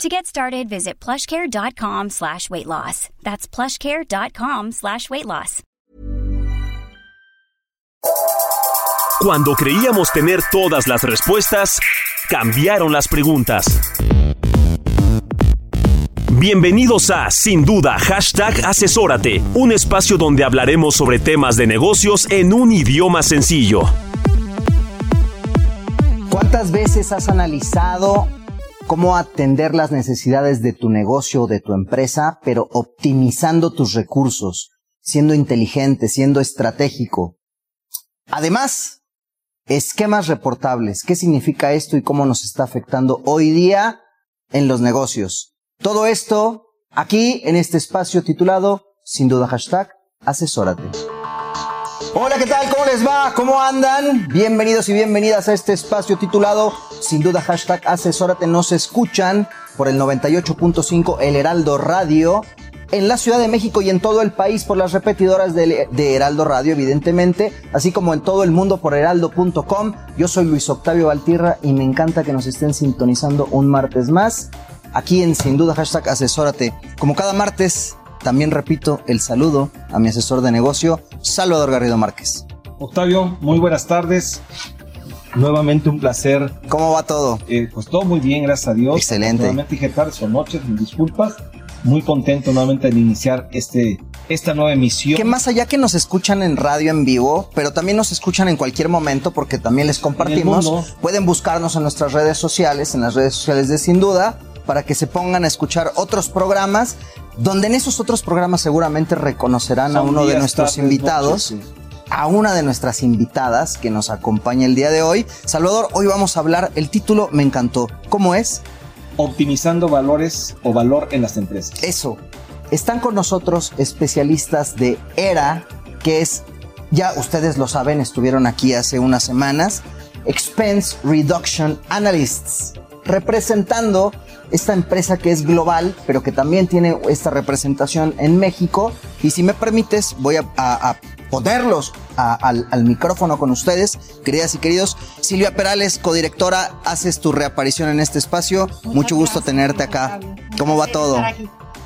To get started, visit plushcare.com slash weight loss. That's plushcare.com slash weight loss. Cuando creíamos tener todas las respuestas, cambiaron las preguntas. Bienvenidos a Sin Duda Hashtag Asesórate, un espacio donde hablaremos sobre temas de negocios en un idioma sencillo. ¿Cuántas veces has analizado cómo atender las necesidades de tu negocio o de tu empresa, pero optimizando tus recursos, siendo inteligente, siendo estratégico? Además, esquemas reportables. ¿Qué significa esto y cómo nos está afectando hoy día en los negocios? Todo esto aquí en este espacio titulado, sin duda, hashtag, asesórate. Hola, ¿qué tal? ¿Cómo les va? ¿Cómo andan? Bienvenidos y bienvenidas a este espacio titulado, sin duda, hashtag, asesórate. Nos escuchan por el 98.5 El Heraldo Radio en la Ciudad de México y en todo el país por las repetidoras de, Heraldo Radio, evidentemente, así como en todo el mundo por heraldo.com. Yo soy Luis Octavio Valtirra y me encanta que nos estén sintonizando un martes más aquí en Sin Duda Hashtag Asesórate. Como cada martes, también repito el saludo a mi asesor de negocio, Salvador Garrido Márquez. Octavio, muy buenas tardes. Nuevamente un placer. ¿Cómo va todo? Eh, pues todo muy bien, gracias a Dios. Excelente. Nuevamente dije tardes o noches, mis disculpas. Muy contento nuevamente de iniciar este, esta nueva emisión. Que más allá que nos escuchan en radio en vivo, pero también nos escuchan en cualquier momento porque también les compartimos. Pueden buscarnos en nuestras redes sociales, en las redes sociales de Sin Duda para que se pongan a escuchar otros programas, donde en esos otros programas seguramente reconocerán a uno de nuestros invitados. A una de nuestras invitadas que nos acompaña el día de hoy. Salvador, hoy vamos a hablar, el título me encantó. ¿Cómo es? Optimizando valores o valor en las empresas. Eso. Están con nosotros especialistas de ERA, que es, ya ustedes lo saben, estuvieron aquí hace unas semanas, Expense Reduction Analysts, representando esta empresa que es global, pero que también tiene esta representación en México. Y si me permites, voy a, ponerlos al, micrófono con ustedes, queridas y queridos. Silvia Perales, codirectora, haces tu reaparición en este espacio. Mucho gusto tenerte acá. ¿Cómo va todo?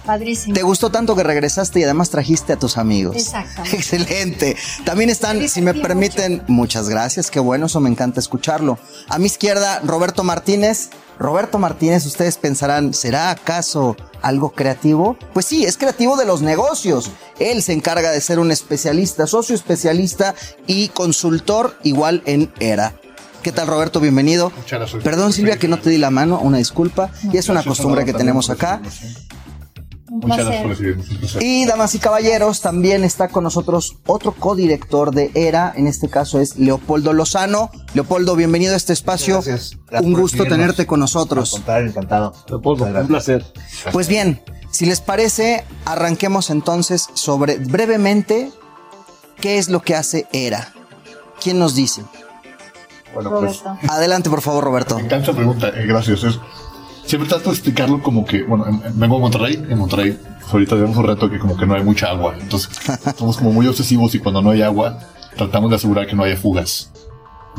Padrísimo. Te gustó tanto que regresaste y además trajiste a tus amigos. Exactamente. Excelente. También están, si me permiten, muchas gracias, qué bueno, eso me encanta escucharlo. A mi izquierda, Roberto Martínez. Roberto Martínez, ustedes pensarán, ¿será acaso algo creativo? Pues sí, es creativo de los negocios. Él se encarga de ser un especialista, socio especialista y consultor igual en ERA. ¿Qué tal Roberto? Bienvenido. Muchas gracias. Perdón Silvia que no te di la mano, una disculpa. Y es una costumbre que tenemos acá. Muchas gracias por recibirnos. Y damas y caballeros, también está con nosotros otro codirector de ERA, en este caso es Leopoldo Lozano. Leopoldo, bienvenido a este espacio. Gracias. un gusto tenerte con nosotros. Encantado. Leopoldo, un placer. Pues bien, si les parece, arranquemos entonces sobre brevemente qué es lo que hace ERA. ¿Quién nos dice? Bueno, pues. Adelante, por favor, Roberto. me encanta pregunta. eh, gracias. Es- siempre trato de explicarlo como que, bueno, en- en- vengo de Monterrey. En Monterrey ahorita tenemos un reto que como que no hay mucha agua. Entonces somos como muy obsesivos y cuando no hay agua tratamos de asegurar que no haya fugas.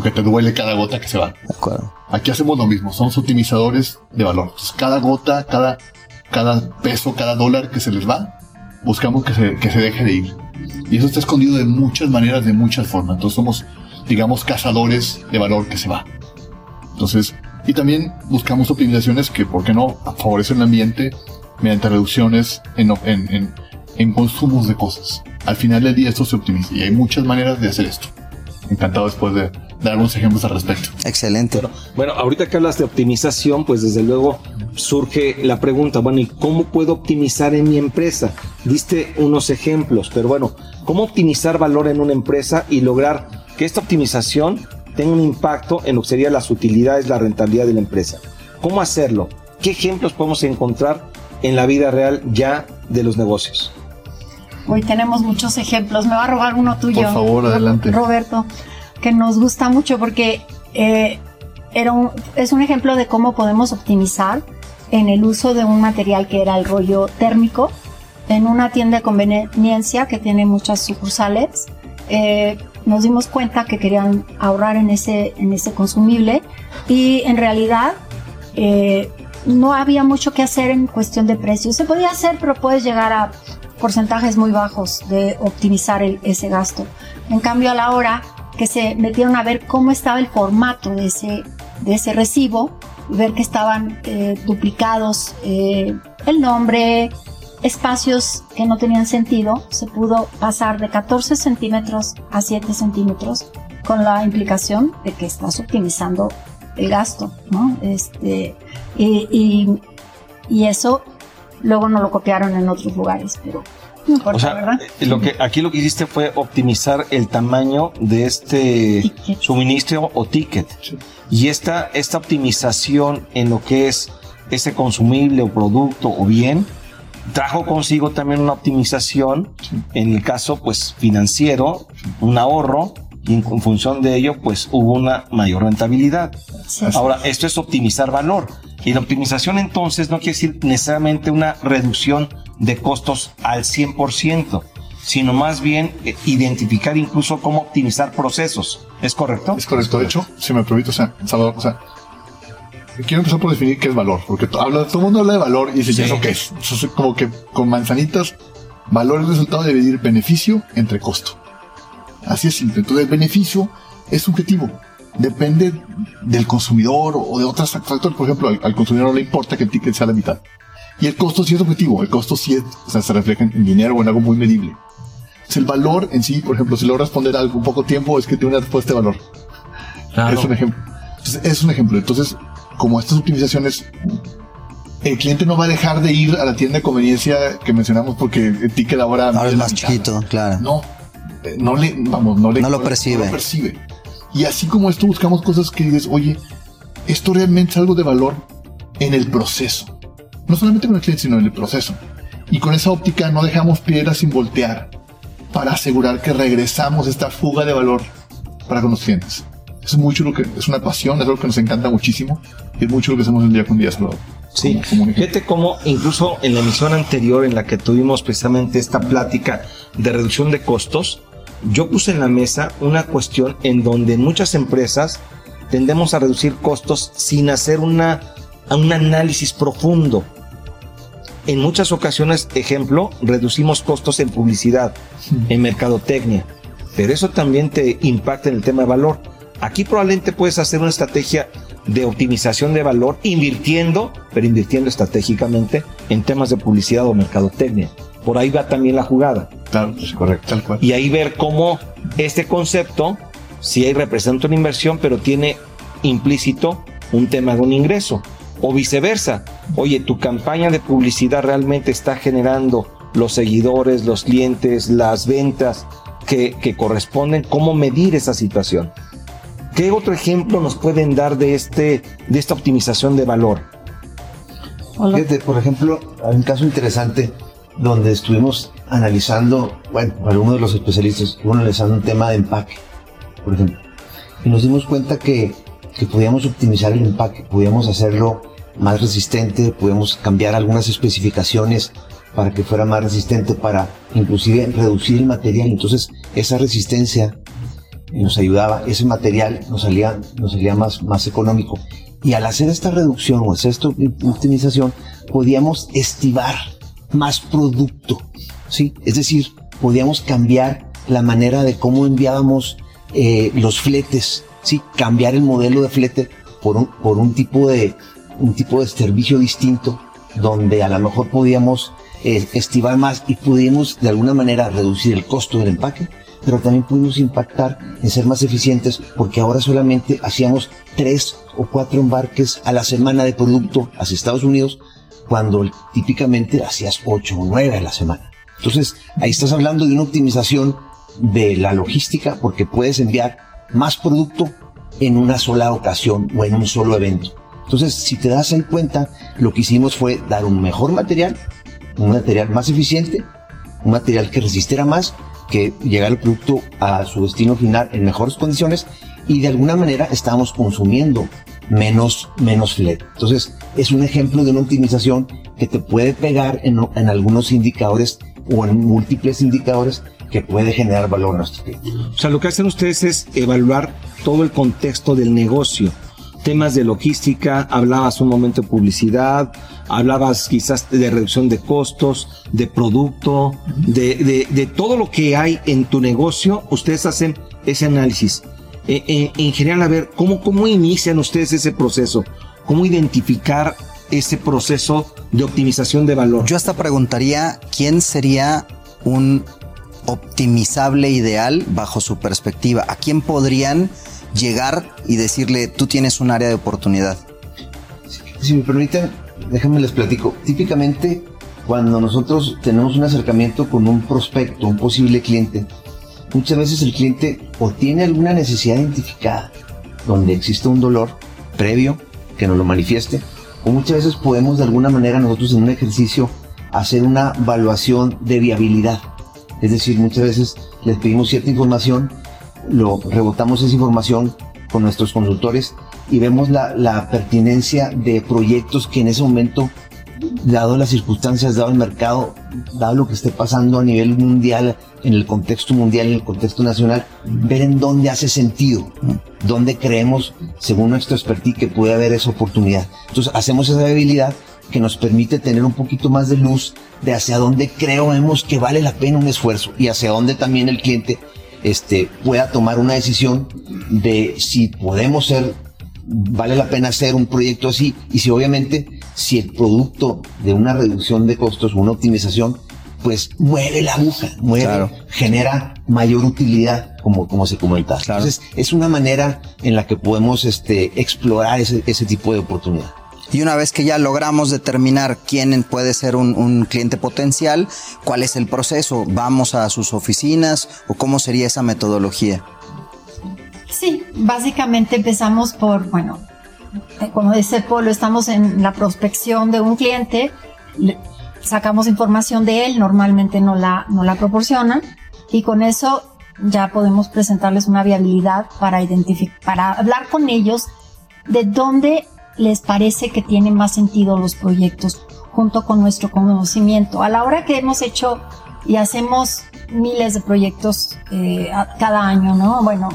Que te duele cada gota que se va. De acuerdo. Aquí hacemos lo mismo, somos optimizadores de valor. Entonces, cada gota, cada, cada peso, cada dólar que se les va, buscamos que se, que se deje de ir. Y eso está escondido de muchas maneras, de muchas formas. Entonces somos, digamos, cazadores de valor que se va. Entonces, y también buscamos optimizaciones que, ¿por qué no?, favorecen el ambiente mediante reducciones en, en, en, en consumos de cosas. Al final del día esto se optimiza y hay muchas maneras de hacer esto. Encantado después de dar algunos ejemplos al respecto. Excelente. Bueno, ahorita que hablas de optimización, pues desde luego surge la pregunta, bueno, ¿y cómo puedo optimizar en mi empresa? Diste unos ejemplos, pero bueno, ¿cómo optimizar valor en una empresa y lograr que esta optimización tenga un impacto en lo que serían las utilidades, la rentabilidad de la empresa? ¿Cómo hacerlo? ¿Qué ejemplos podemos encontrar en la vida real ya de los negocios? Hoy tenemos muchos ejemplos. Me va a robar uno tuyo. Por favor, adelante. Roberto, que nos gusta mucho porque eh, era un, es un ejemplo de cómo podemos optimizar en el uso de un material que era el rollo térmico en una tienda de conveniencia que tiene muchas sucursales. Eh, nos dimos cuenta que querían ahorrar en ese, en ese consumible y en realidad eh, no había mucho que hacer en cuestión de precios. Se podía hacer, pero puedes llegar a porcentajes muy bajos de optimizar ese gasto. En cambio, a la hora que se metieron a ver cómo estaba el formato de ese, de ese recibo, ver que estaban eh, duplicados eh, el nombre, espacios que no tenían sentido, se pudo pasar de 14 centímetros a 7 centímetros con la implicación de que estás optimizando el gasto, ¿no? Este, y, y eso luego no lo copiaron en otros lugares, pero no importa, o sea, ¿verdad? eh, Lo que, aquí lo que hiciste fue optimizar el tamaño de este Ticket. suministro o ticket. Y esta, esta optimización en lo que es ese consumible o producto o bien, trajo consigo también una optimización, en el caso pues financiero, un ahorro, y en, en función de ello pues hubo una mayor rentabilidad. Sí. Ahora, esto es optimizar valor. Y la optimización entonces no quiere decir necesariamente una reducción de costos al 100%, sino más bien eh, identificar incluso cómo optimizar procesos. ¿Es correcto? Es correcto. De hecho, si me permite, o sea, Salvador, o sea, quiero empezar por definir qué es valor, porque to- habla, todo el mundo habla de valor y dice, Sí. ¿y eso qué es? Eso es como que con manzanitas, valor es el resultado de dividir beneficio entre costo. Así es simple. Entonces, el beneficio es subjetivo. Depende del consumidor o de otros factores. Por ejemplo, al, al consumidor no le importa que el ticket sea la mitad. Y el costo sí es objetivo. El costo sí es, o sea, se refleja en dinero o en algo muy medible. Entonces, el valor en sí, por ejemplo, si logras responder algo en poco tiempo, es que tiene una respuesta de valor. Es un ejemplo. Entonces, es un ejemplo. Entonces, como estas optimizaciones, el cliente no va a dejar de ir a la tienda de conveniencia que mencionamos porque el ticket ahora, Ahora es más mitad. chiquito, claro. No, eh, no le, vamos, no le, No lo percibe. no lo percibe. Y así como esto buscamos cosas que dices, oye, esto realmente es algo de valor en el proceso. No solamente con el cliente, sino en el proceso. Y con esa óptica no dejamos piedras sin voltear para asegurar que regresamos esta fuga de valor para con los clientes. Es mucho lo que es una pasión, es algo que nos encanta muchísimo y es mucho lo que hacemos en día con día. Salvador. Sí, Como- como fíjate cómo incluso en la emisión anterior en la que tuvimos precisamente esta plática de reducción de costos, yo puse en la mesa una cuestión en donde muchas empresas tendemos a reducir costos sin hacer una, un análisis profundo. En muchas ocasiones, ejemplo, reducimos costos en publicidad, en mercadotecnia, pero eso también te impacta en el tema de valor. Aquí probablemente puedes hacer una estrategia de optimización de valor invirtiendo, pero invirtiendo estratégicamente en temas de publicidad o mercadotecnia. Por ahí va también la jugada. Claro, es correcto, tal cual. Y ahí ver cómo este concepto, si hay representa una inversión, pero tiene implícito un tema de un ingreso. O viceversa. Oye, tu campaña de publicidad realmente está generando los seguidores, los clientes, las ventas que, que corresponden. ¿Cómo medir esa situación? ¿Qué otro ejemplo nos pueden dar de, este, de esta optimización de valor? Hola. Fíjate, por ejemplo, hay un caso interesante donde estuvimos analizando, bueno, algunos de los especialistas estuvieron analizando un tema de empaque, por ejemplo, y nos dimos cuenta que, que podíamos optimizar el empaque, podíamos hacerlo más resistente, podíamos cambiar algunas especificaciones para que fuera más resistente, para inclusive reducir el material. Entonces, esa resistencia nos ayudaba, ese material nos salía, nos salía más, más económico. Y al hacer esta reducción o hacer esta optimización, podíamos estivar más producto, ¿sí? Es decir, podíamos cambiar la manera de cómo enviábamos eh, los fletes, ¿sí? Cambiar el modelo de flete por un, por un tipo de, un tipo de servicio distinto, donde a lo mejor podíamos eh, estivar más y pudimos de alguna manera reducir el costo del empaque, pero también pudimos impactar en ser más eficientes porque ahora solamente hacíamos tres o cuatro embarques a la semana de producto hacia Estados Unidos cuando típicamente hacías ocho o nueve a la semana. Entonces, ahí estás hablando de una optimización de la logística porque puedes enviar más producto en una sola ocasión o en un solo evento. Entonces, si te das en cuenta, lo que hicimos fue dar un mejor material, un material más eficiente un material que resistiera más, que llegara el producto a su destino final en mejores condiciones y de alguna manera estábamos consumiendo menos, menos flete. Entonces, es un ejemplo de una optimización que te puede pegar en, en algunos indicadores o en múltiples indicadores que puede generar valor a nuestro cliente. O sea, lo que hacen ustedes es evaluar todo el contexto del negocio. Temas de logística, hablabas un momento de publicidad, hablabas quizás de reducción de costos, de producto, de, de, de todo lo que hay en tu negocio, ustedes hacen ese análisis. Eh, eh, en general, a ver, ¿cómo, ¿cómo inician ustedes ese proceso? ¿Cómo identificar ese proceso de optimización de valor? Yo hasta preguntaría, ¿quién sería un optimizable ideal bajo su perspectiva? ¿A quién podrían llegar y decirle, tú tienes un área de oportunidad? Si, me permiten, déjenme les platico. Típicamente, cuando nosotros tenemos un acercamiento con un prospecto, un posible cliente, muchas veces el cliente o tiene alguna necesidad identificada donde existe un dolor previo que nos lo manifieste, o muchas veces podemos de alguna manera nosotros en un ejercicio hacer una evaluación de viabilidad. Es decir, muchas veces les pedimos cierta información, lo rebotamos esa información con nuestros consultores y vemos la, pertinencia de proyectos que en ese momento dado las circunstancias, dado el mercado, dado lo que esté pasando a nivel mundial, en el contexto mundial, en el contexto nacional, ver en dónde hace sentido, dónde creemos, según nuestro expertise, que puede haber esa oportunidad. Entonces hacemos esa habilidad que nos permite tener un poquito más de luz de hacia dónde creemos que vale la pena un esfuerzo y hacia dónde también el cliente este, pueda tomar una decisión de si podemos ser vale la pena hacer un proyecto así y si obviamente si el producto de una reducción de costos, una optimización, pues mueve la aguja, mueve, genera mayor utilidad, como, como se comenta. Entonces, es una manera en la que podemos este, explorar ese, ese tipo de oportunidad. Y una vez que ya logramos determinar quién puede ser un, un, cliente potencial, ¿cuál es el proceso? ¿Vamos a sus oficinas o cómo sería esa metodología? Sí, básicamente empezamos por, bueno, como dice Polo, estamos en la prospección de un cliente, sacamos información de él, normalmente no la, no la proporcionan, y con eso ya podemos presentarles una viabilidad para identificar, para hablar con ellos de dónde les parece que tienen más sentido los proyectos junto con nuestro conocimiento. A la hora que hemos hecho y hacemos miles de proyectos eh, cada año, ¿no? Bueno,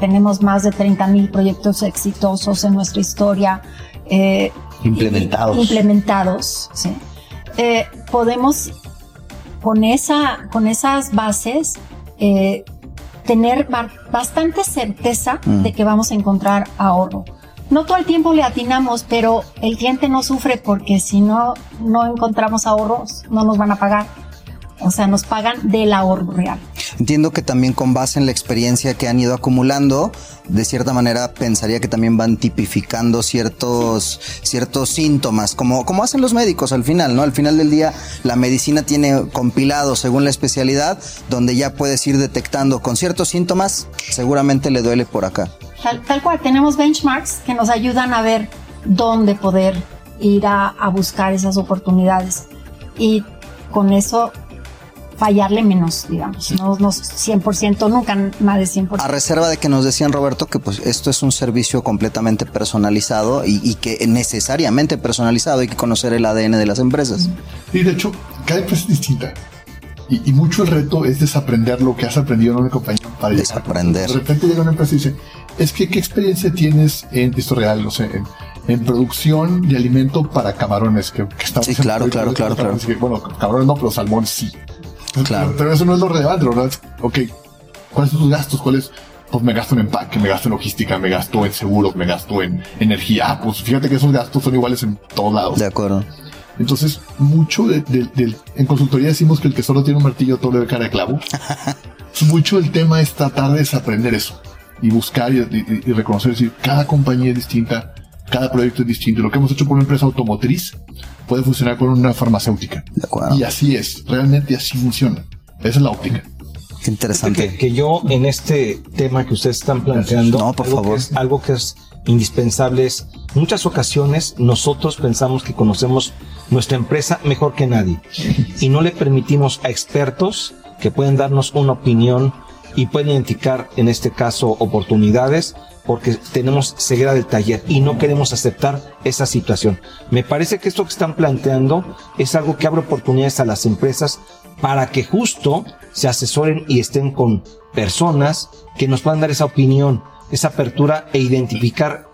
tenemos más de 30 mil proyectos exitosos en nuestra historia. Eh, implementados. Implementados, sí. Eh, podemos, con, esa, con esas bases, eh, tener bastante certeza mm. de que vamos a encontrar ahorro. No todo el tiempo le atinamos, pero el cliente no sufre porque si no, no encontramos ahorros, no nos van a pagar. O sea, nos pagan del ahorro real. Entiendo que también con base en la experiencia que han ido acumulando, de cierta manera pensaría que también van tipificando ciertos, ciertos síntomas, como, como hacen los médicos al final, ¿no? Al final del día, la medicina tiene compilado según la especialidad, donde ya puedes ir detectando con ciertos síntomas, seguramente le duele por acá. Tal, tal cual, tenemos benchmarks que nos ayudan a ver dónde poder ir a, a buscar esas oportunidades. Y con eso fallarle menos, digamos, no, no 100%, nunca más de 100%. A reserva de que nos decían, Roberto, que pues esto es un servicio completamente personalizado y, y que necesariamente personalizado, hay que conocer el ADN de las empresas. Y de hecho, cada empresa es distinta. Y, y, mucho el reto es desaprender lo que has aprendido en una compañía para desaprender. De repente llega una empresa y dice, es que qué experiencia tienes en esto real, no sé, en, en producción de alimento para camarones, que, que estamos Sí, claro, claro, claro, claro. Bueno, camarones no, pero salmón sí. Claro. Pero eso no es lo relevante, ¿verdad? Ok, ¿cuáles son tus gastos? ¿Cuáles? Pues me gasto en empaque, me gasto en logística, me gasto en seguros, me gasto en energía. Ah, pues fíjate que esos gastos son iguales en todos lados. De acuerdo. Entonces, mucho de, de, de, en consultoría decimos que el que solo tiene un martillo todo le ve cara de clavo. mucho el tema es tratar de desaprender eso y buscar y, y, y reconocer, decir, cada compañía es distinta, cada proyecto es distinto. Lo que hemos hecho con una empresa automotriz puede funcionar con una farmacéutica. Y así es, realmente así funciona. Esa es la óptica. Qué interesante. Que, que, yo en este tema que ustedes están planteando, no, por algo favor. Que es, algo que es indispensable es muchas ocasiones nosotros pensamos que conocemos nuestra empresa mejor que nadie y no le permitimos a expertos que pueden darnos una opinión y pueden identificar en este caso oportunidades porque tenemos ceguera del taller y no queremos aceptar esa situación. Me parece que esto que están planteando es algo que abre oportunidades a las empresas para que justo se asesoren y estén con personas que nos puedan dar esa opinión, esa apertura e identificar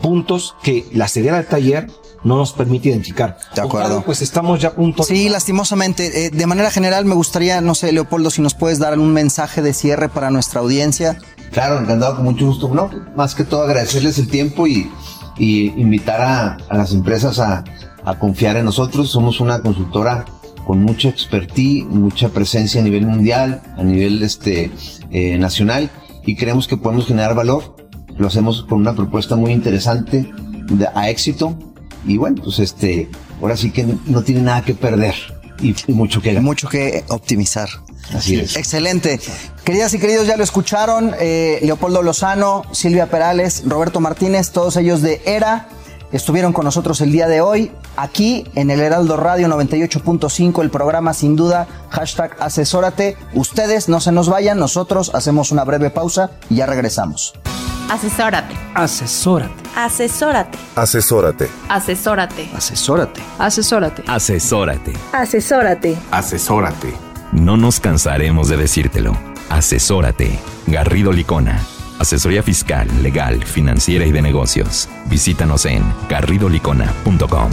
puntos que la ceguera del taller no nos permite identificar. De acuerdo. Pues estamos ya a punto. Sí, lastimosamente. Eh, de manera general, me gustaría, no sé, Leopoldo, si nos puedes dar un mensaje de cierre para nuestra audiencia. Claro, encantado, con mucho gusto. No, más que todo agradecerles el tiempo y, y invitar a, a, las empresas a, a confiar en nosotros. Somos una consultora con mucha expertise, mucha presencia a nivel mundial, a nivel este, eh, nacional y creemos que podemos generar valor. Lo hacemos con una propuesta muy interesante de, a éxito y bueno, pues este, ahora sí que no tiene nada que perder y, y mucho que ganar. Mucho que optimizar. Así es. Excelente. Queridas y queridos, ya lo escucharon. Eh, Leopoldo Lozano, Silvia Perales, Roberto Martínez, todos ellos de ERA, estuvieron con nosotros el día de hoy. Aquí en el Heraldo Radio 98.5, el programa sin duda, hashtag asesórate. Ustedes no se nos vayan, nosotros hacemos una breve pausa y ya regresamos. Asesórate. Asesórate. Asesórate. Asesórate. Asesórate. Asesórate. Asesórate. Asesórate. Asesórate. Asesórate. No nos cansaremos de decírtelo. Asesórate. Garrido Licona. Asesoría fiscal, legal, financiera y de negocios. Visítanos en garridolicona.com.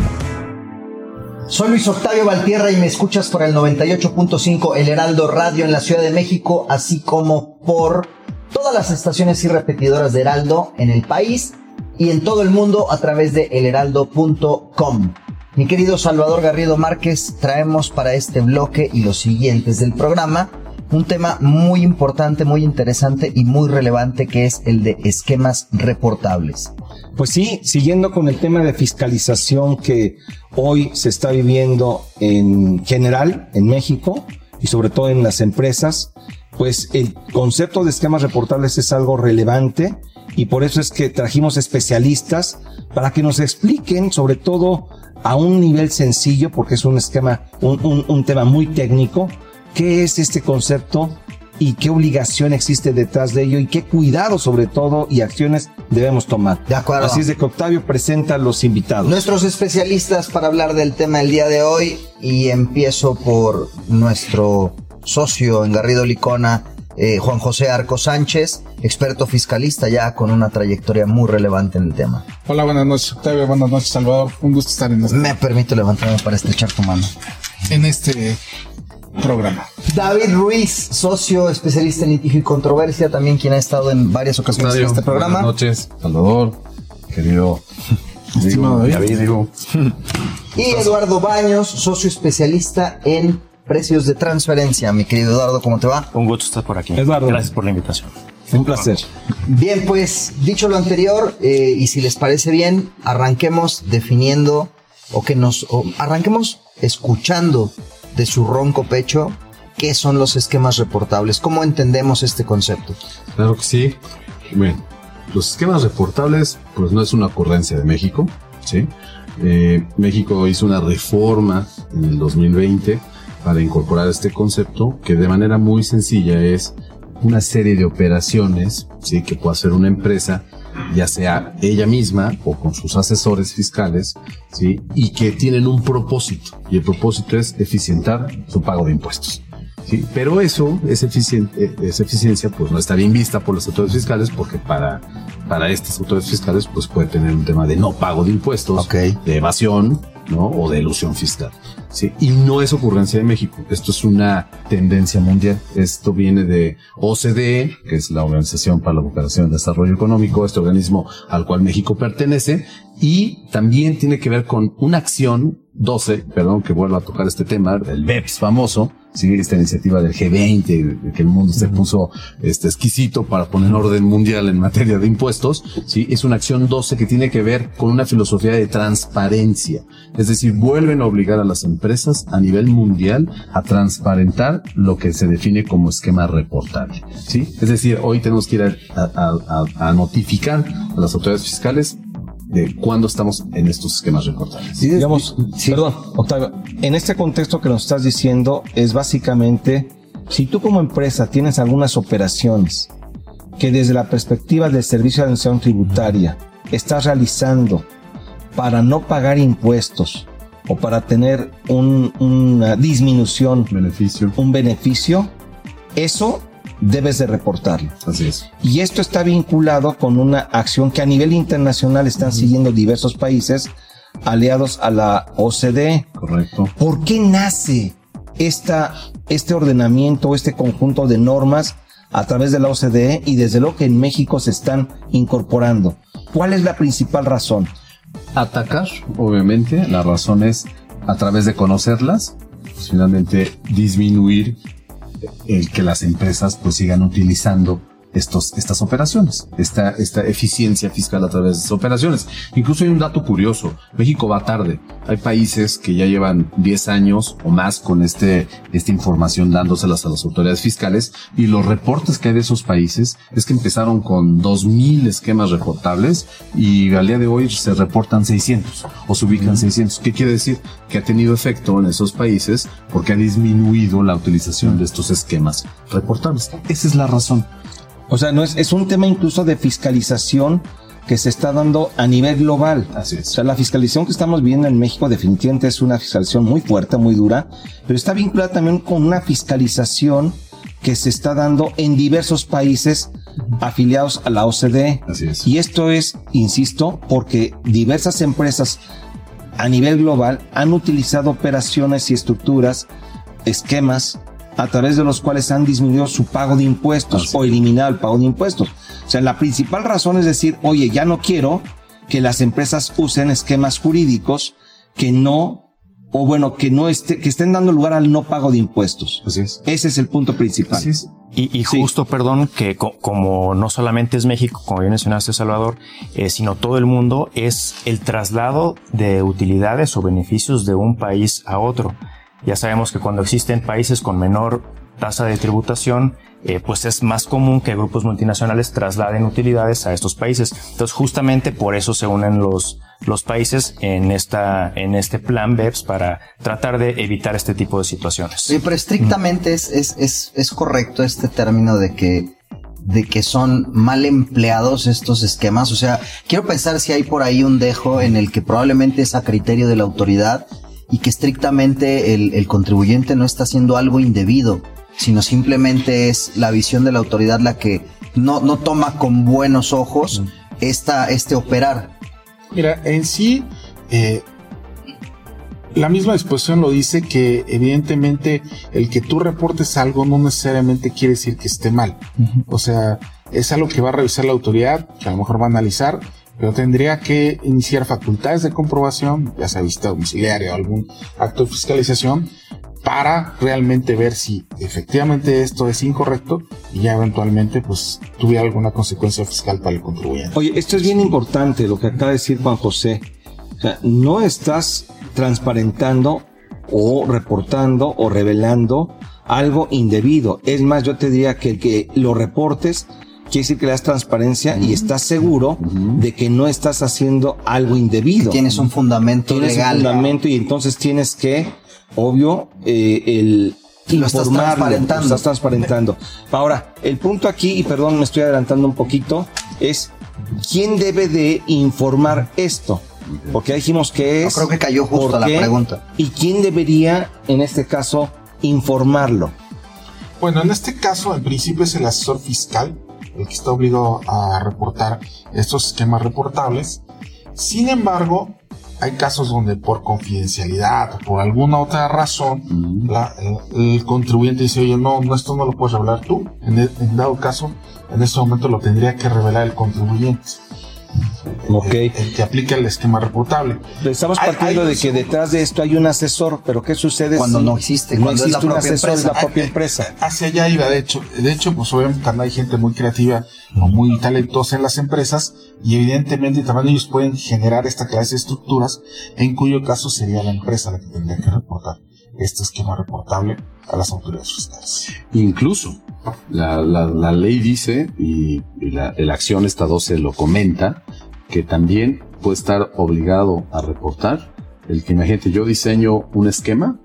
Soy Luis Octavio Valtierra y me escuchas por el 98.5 El Heraldo Radio en la Ciudad de México, así como por todas las estaciones y repetidoras de Heraldo en el país y en todo el mundo a través de elheraldo.com. Mi querido Salvador Garrido Márquez, traemos para este bloque y los siguientes del programa un tema muy importante, muy interesante y muy relevante que es el de esquemas reportables. Pues sí, siguiendo con el tema de fiscalización que hoy se está viviendo en general en México y sobre todo en las empresas, pues el concepto de esquemas reportables es algo relevante y por eso es que trajimos especialistas para que nos expliquen sobre todo a un nivel sencillo, porque es un esquema, un, un, un tema muy técnico, qué es este concepto y qué obligación existe detrás de ello y qué cuidado sobre todo y acciones debemos tomar. De acuerdo. Así es de que Octavio presenta a los invitados. Nuestros especialistas para hablar del tema del día de hoy y empiezo por nuestro socio en Garrido Licona, eh, Juan José Arco Sánchez, experto fiscalista ya con una trayectoria muy relevante en el tema. Hola, buenas noches Octavio, buenas noches Salvador, un gusto estar en este, Me permito levantarme para estrechar tu mano. en este programa. David Ruiz, socio especialista en litigio y controversia, también quien ha estado en varias ocasiones en este programa. Buenas noches, Salvador, querido Estimado digo, David. David, digo. Y Eduardo Baños, socio especialista en precios de transferencia. Mi querido Eduardo, ¿cómo te va? Un gusto estar por aquí. Eduardo. Gracias por la invitación. Un placer. Bien, pues dicho lo anterior, eh, y si les parece bien, arranquemos definiendo o que nos o arranquemos escuchando de su ronco pecho qué son los esquemas reportables, cómo entendemos este concepto. Claro que sí. Bueno, los esquemas reportables, pues no es una ocurrencia de México, ¿sí? Eh, México hizo una reforma en el 2020 para incorporar este concepto que de manera muy sencilla es una serie de operaciones, ¿sí? Que puede hacer una empresa, ya sea ella misma o con sus asesores fiscales, ¿sí? Y que tienen un propósito. Y el propósito es eficientar su pago de impuestos. Sí, pero eso, esa, eficiente, esa eficiencia, pues no está bien vista por las autoridades fiscales porque para, para estas autoridades fiscales, pues puede tener un tema de no pago de impuestos, de evasión, ¿no? O de elusión fiscal. Sí, y no es ocurrencia de México. Esto es una tendencia mundial. Esto viene de OCDE, que es la Organización para la Cooperación y Desarrollo Económico, este organismo al cual México pertenece, y también tiene que ver con una acción 12, perdón que vuelva a tocar este tema, el BEPS famoso, sí, esta iniciativa del G20, de que el mundo se puso este exquisito para poner orden mundial en materia de impuestos, sí, es una acción 12 que tiene que ver con una filosofía de transparencia. Es decir, vuelven a obligar a las empresas a nivel mundial a transparentar lo que se define como esquema reportable. ¿sí? Es decir, hoy tenemos que ir a, a- a- a notificar a las autoridades fiscales de cuándo estamos en estos esquemas reportables. Sí, digamos, perdón, Octavio, en este contexto que nos estás diciendo es básicamente, si tú como empresa tienes algunas operaciones que desde la perspectiva del Servicio de Administración Tributaria estás realizando para no pagar impuestos o para tener un- una disminución, beneficio. un beneficio, eso debes de reportarlo. Así es. Y esto está vinculado con una acción que a nivel internacional están siguiendo diversos países aliados a la OCDE. Correcto. ¿Por qué nace esta, este ordenamiento, este conjunto de normas a través de la OCDE y desde luego que en México se están incorporando? ¿Cuál es la principal razón? Atacar, obviamente, la razón es a través de conocerlas, pues, finalmente disminuir el que las empresas pues sigan utilizando estos, estas operaciones, esta, esta eficiencia fiscal a través de estas operaciones. Incluso hay un dato curioso, México va tarde. Hay países que ya llevan 10 años o más con este, esta información dándoselas a las autoridades fiscales y los reportes que hay de esos países es que empezaron con 2.000 esquemas reportables y al día de hoy se reportan 600 o se ubican 600. ¿Qué quiere decir? Que ha tenido efecto en esos países porque ha disminuido la utilización de estos esquemas reportables. Esa es la razón. O sea, no es, es un tema incluso de fiscalización que se está dando a nivel global. Así es. O sea, la fiscalización que estamos viendo en México definitivamente es una fiscalización muy fuerte, muy dura, pero está vinculada también con una fiscalización que se está dando en diversos países afiliados a la OCDE. Así es. Y esto es, insisto, porque diversas empresas a nivel global han utilizado operaciones y estructuras, esquemas, a través de los cuales han disminuido su pago de impuestos Así o eliminado el pago de impuestos. O sea, la principal razón es decir, oye, ya no quiero que las empresas usen esquemas jurídicos que no, o bueno, que no esté, que estén dando lugar al no pago de impuestos. Así es. Ese es el punto principal. Así es. Y, y justo, perdón, que co- como no solamente es México, como bien mencionaste, Salvador, eh, sino todo el mundo, es el traslado de utilidades o beneficios de un país a otro. Ya sabemos que cuando existen países con menor tasa de tributación, eh, pues es más común que grupos multinacionales trasladen utilidades a estos países. Entonces, justamente por eso se unen los, los países en esta, en este plan BEPS para tratar de evitar este tipo de situaciones. Sí, pero estrictamente es, es, es, es correcto este término de que, de que son mal empleados estos esquemas. O sea, quiero pensar si hay por ahí un dejo en el que probablemente es a criterio de la autoridad y que estrictamente el, el contribuyente no está haciendo algo indebido, sino simplemente es la visión de la autoridad la que no, no toma con buenos ojos esta, este operar. Mira, en sí, eh, la misma disposición lo dice que evidentemente el que tú reportes algo no necesariamente quiere decir que esté mal. O sea, es algo que va a revisar la autoridad, que a lo mejor va a analizar, pero tendría que iniciar facultades de comprobación, ya sea visita domiciliaria o algún acto de fiscalización, para realmente ver si efectivamente esto es incorrecto y ya eventualmente pues tuviera alguna consecuencia fiscal para el contribuyente. Oye, esto es bien importante lo que acaba de decir Juan José. O sea, no estás transparentando o reportando o revelando algo indebido. Es más, yo te diría que que lo reportes quiere decir que le das transparencia y estás seguro de que no estás haciendo algo indebido. Tienes un fundamento Tienes legal. un fundamento y entonces tienes que, obvio, eh, el Lo estás transparentando. lo estás transparentando. Ahora, el punto aquí, y perdón, me estoy adelantando un poquito, es quién debe de informar esto. Porque ya dijimos que es. Yo creo que cayó justo la qué, pregunta. ¿Y quién debería, en este caso, informarlo? Bueno, en este caso, en principio es el asesor fiscal el que está obligado a reportar estos esquemas reportables. Sin embargo, hay casos donde por confidencialidad o por alguna otra razón, la- el, el contribuyente dice, oye, no, no, esto no lo puedes revelar tú. En, e- en dado caso, en este momento lo tendría que revelar el contribuyente. Ok. El, el que aplica el esquema reportable. Estamos partiendo hay de que detrás de esto hay un asesor, pero ¿qué sucede Cuando si no existe, no cuando existe un asesor, es la propia empresa? hacia allá iba, de hecho. De hecho, pues obviamente también hay gente muy creativa o muy talentosa en las empresas y evidentemente también ellos pueden generar esta clase de estructuras en cuyo caso sería la empresa la que tendría que reportar este esquema reportable a las autoridades fiscales. Incluso la, la- la ley dice, y, y la, la acción esta 12 lo comenta, que también puede estar obligado a reportar. El que imagínate, yo diseño un esquema,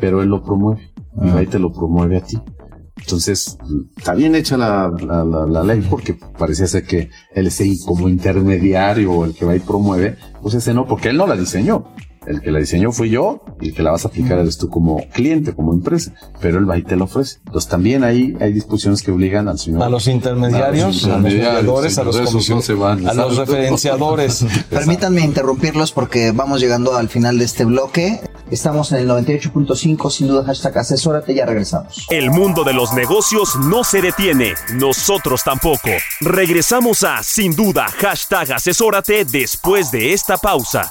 pero él lo promueve y Ah. ahí te lo promueve a ti. Entonces, está bien hecha la, la, la- la ley porque parecía ser que él es como intermediario o el que va y promueve, pues ese no, porque él no la diseñó. El que la diseñó fui yo y el que la vas a aplicar eres tú como cliente, como empresa, pero él va y te lo ofrece. Entonces también ahí hay disposiciones que obligan al señor. A los intermediarios, a los, mediadores, a los, no van, a los referenciadores. Permítanme interrumpirlos porque vamos llegando al final de este bloque. Estamos en el 98.5, sin duda hashtag asesórate, ya regresamos. El mundo de los negocios no se detiene, nosotros tampoco. Regresamos a Sin Duda, hashtag asesórate después de esta pausa.